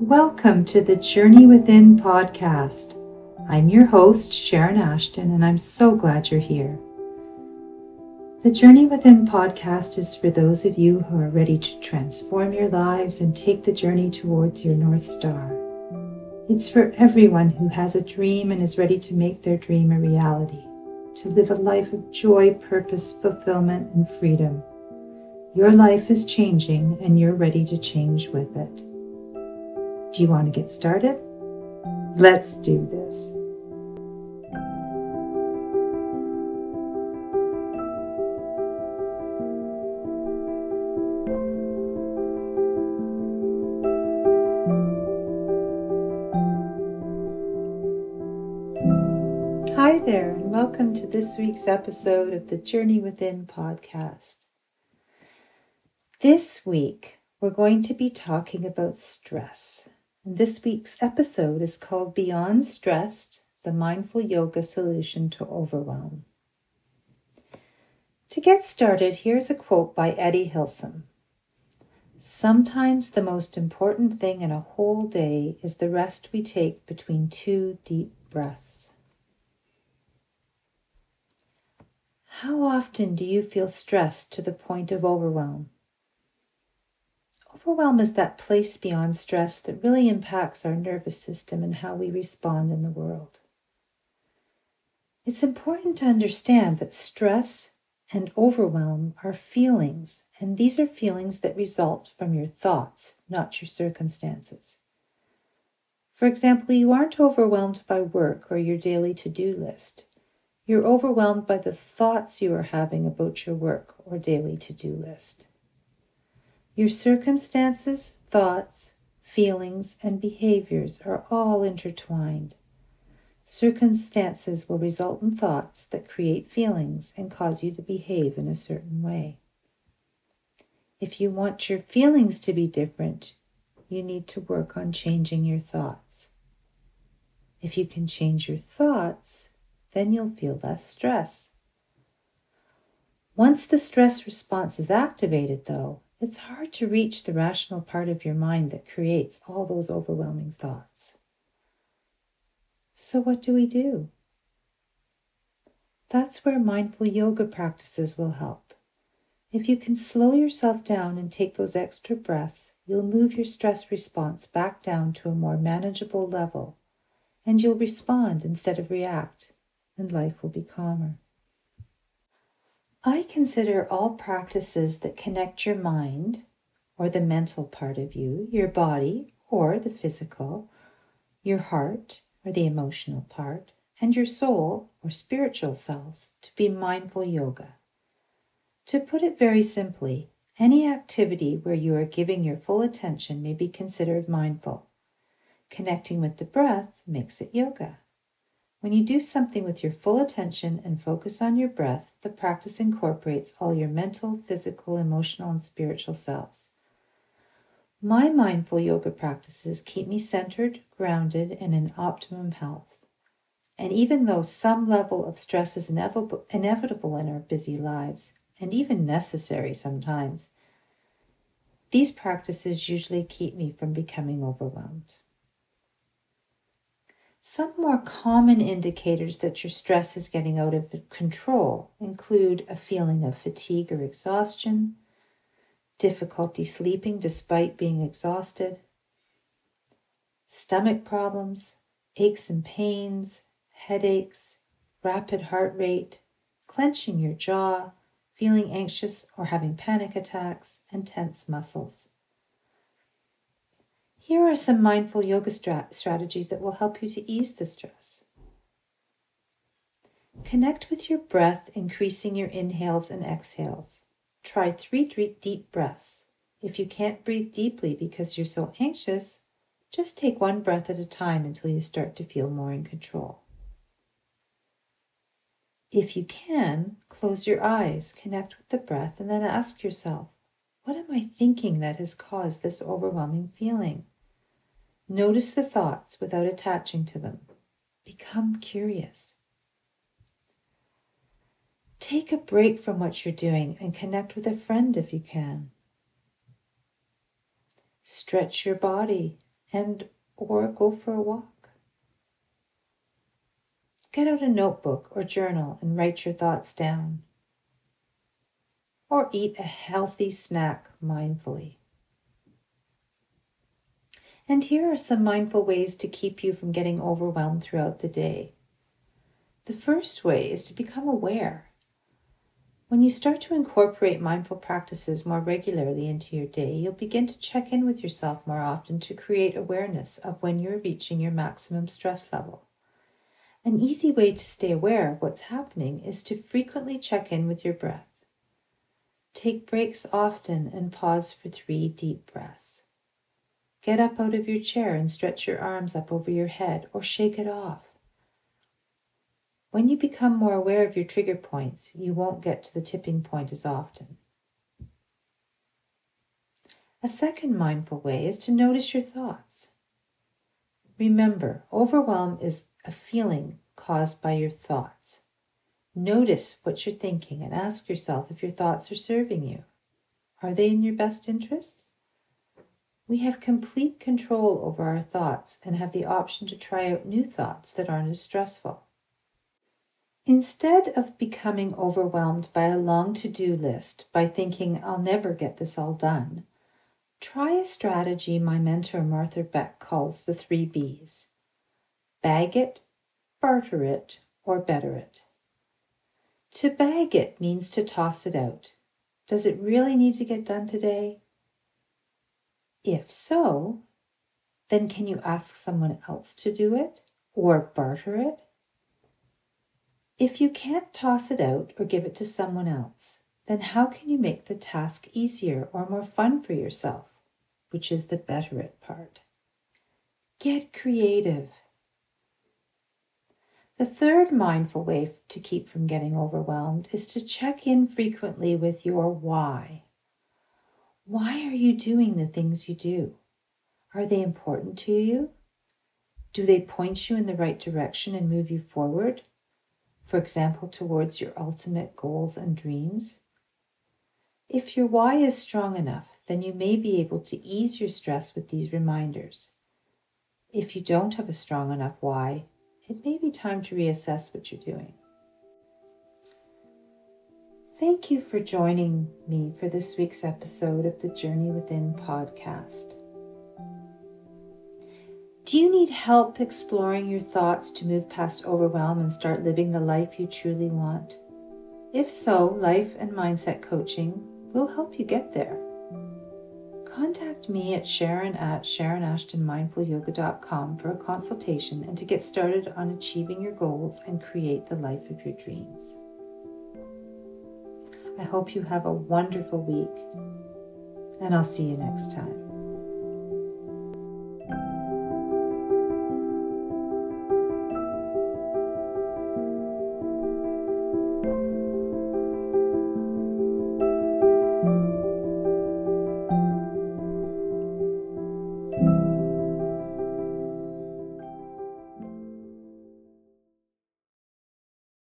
Welcome to the Journey Within podcast. I'm your host, Sharon Ashton, and I'm so glad you're here. The Journey Within podcast is for those of you who are ready to transform your lives and take the journey towards your North Star. It's for everyone who has a dream and is ready to make their dream a reality, to live a life of joy, purpose, fulfillment, and freedom. Your life is changing and you're ready to change with it. Do you want to get started? Let's do this. Hi there, and welcome to this week's episode of the Journey Within podcast. This week, we're going to be talking about stress. This week's episode is called Beyond Stressed The Mindful Yoga Solution to Overwhelm. To get started, here's a quote by Etty Hillesum Sometimes the most important thing in a whole day is the rest we take between two deep breaths. How often do you feel stressed to the point of overwhelm? Overwhelm is that place beyond stress that really impacts our nervous system and how we respond in the world. It's important to understand that stress and overwhelm are feelings, and these are feelings that result from your thoughts, not your circumstances. For example, you aren't overwhelmed by work or your daily to do list. You're overwhelmed by the thoughts you are having about your work or daily to do list. Your circumstances, thoughts, feelings, and behaviors are all intertwined. Circumstances will result in thoughts that create feelings and cause you to behave in a certain way. If you want your feelings to be different, you need to work on changing your thoughts. If you can change your thoughts, then you'll feel less stress. Once the stress response is activated, though, it's hard to reach the rational part of your mind that creates all those overwhelming thoughts. So, what do we do? That's where mindful yoga practices will help. If you can slow yourself down and take those extra breaths, you'll move your stress response back down to a more manageable level, and you'll respond instead of react, and life will be calmer. I consider all practices that connect your mind, or the mental part of you, your body, or the physical, your heart, or the emotional part, and your soul, or spiritual selves, to be mindful yoga. To put it very simply, any activity where you are giving your full attention may be considered mindful. Connecting with the breath makes it yoga. When you do something with your full attention and focus on your breath, the practice incorporates all your mental, physical, emotional, and spiritual selves. My mindful yoga practices keep me centered, grounded, and in optimum health. And even though some level of stress is inevitable, in our busy lives, and even necessary sometimes, these practices usually keep me from becoming overwhelmed. Some more common indicators that your stress is getting out of control include a feeling of fatigue or exhaustion, difficulty sleeping despite being exhausted, stomach problems, aches and pains, headaches, rapid heart rate, clenching your jaw, feeling anxious or having panic attacks, and tense muscles. Here are some mindful yoga strat- strategies that will help you to ease the stress. Connect with your breath, increasing your inhales and exhales. Try three deep breaths. If you can't breathe deeply because you're so anxious, just take one breath at a time until you start to feel more in control. If you can, close your eyes, connect with the breath, and then ask yourself, What am I thinking that has caused this overwhelming feeling? Notice the thoughts without attaching to them. Become curious. Take a break from what you're doing and connect with a friend if you can. Stretch your body, and or go for a walk. Get out a notebook or journal and write your thoughts down. Or eat a healthy snack mindfully. And here are some mindful ways to keep you from getting overwhelmed throughout the day. The first way is to become aware. When you start to incorporate mindful practices more regularly into your day, you'll begin to check in with yourself more often to create awareness of when you're reaching your maximum stress level. An easy way to stay aware of what's happening is to frequently check in with your breath. Take breaks often and pause for three deep breaths. Get up out of your chair and stretch your arms up over your head or shake it off. When you become more aware of your trigger points, you won't get to the tipping point as often. A second mindful way is to notice your thoughts. Remember, overwhelm is a feeling caused by your thoughts. Notice what you're thinking and ask yourself if your thoughts are serving you. Are they in your best interest? We have complete control over our thoughts and have the option to try out new thoughts that aren't as stressful. Instead of becoming overwhelmed by a long to do list by thinking, I'll never get this all done, try a strategy my mentor Martha Beck calls the three B's bag it, barter it, or better it. To bag it means to toss it out. Does it really need to get done today? If so, then can you ask someone else to do it or barter it? If you can't toss it out or give it to someone else, then how can you make the task easier or more fun for yourself, which is the better it part? Get creative. The third mindful way to keep from getting overwhelmed is to check in frequently with your why. Why are you doing the things you do? Are they important to you? Do they point you in the right direction and move you forward? for example, towards your ultimate goals and dreams? If your why is strong enough, then you may be able to ease your stress with these reminders. If you don't have a strong enough why, it may be time to reassess what you're doing. Thank you for joining me for this week's episode of the Journey Within podcast. Do you need help exploring your thoughts to move past overwhelm and start living the life you truly want? If so, life and mindset coaching will help you get there. Contact me at Sharon at SharonAshtonMindfulYoga.com for a consultation and to get started on achieving your goals and create the life of your dreams. I hope you have a wonderful week, and I'll see you next time.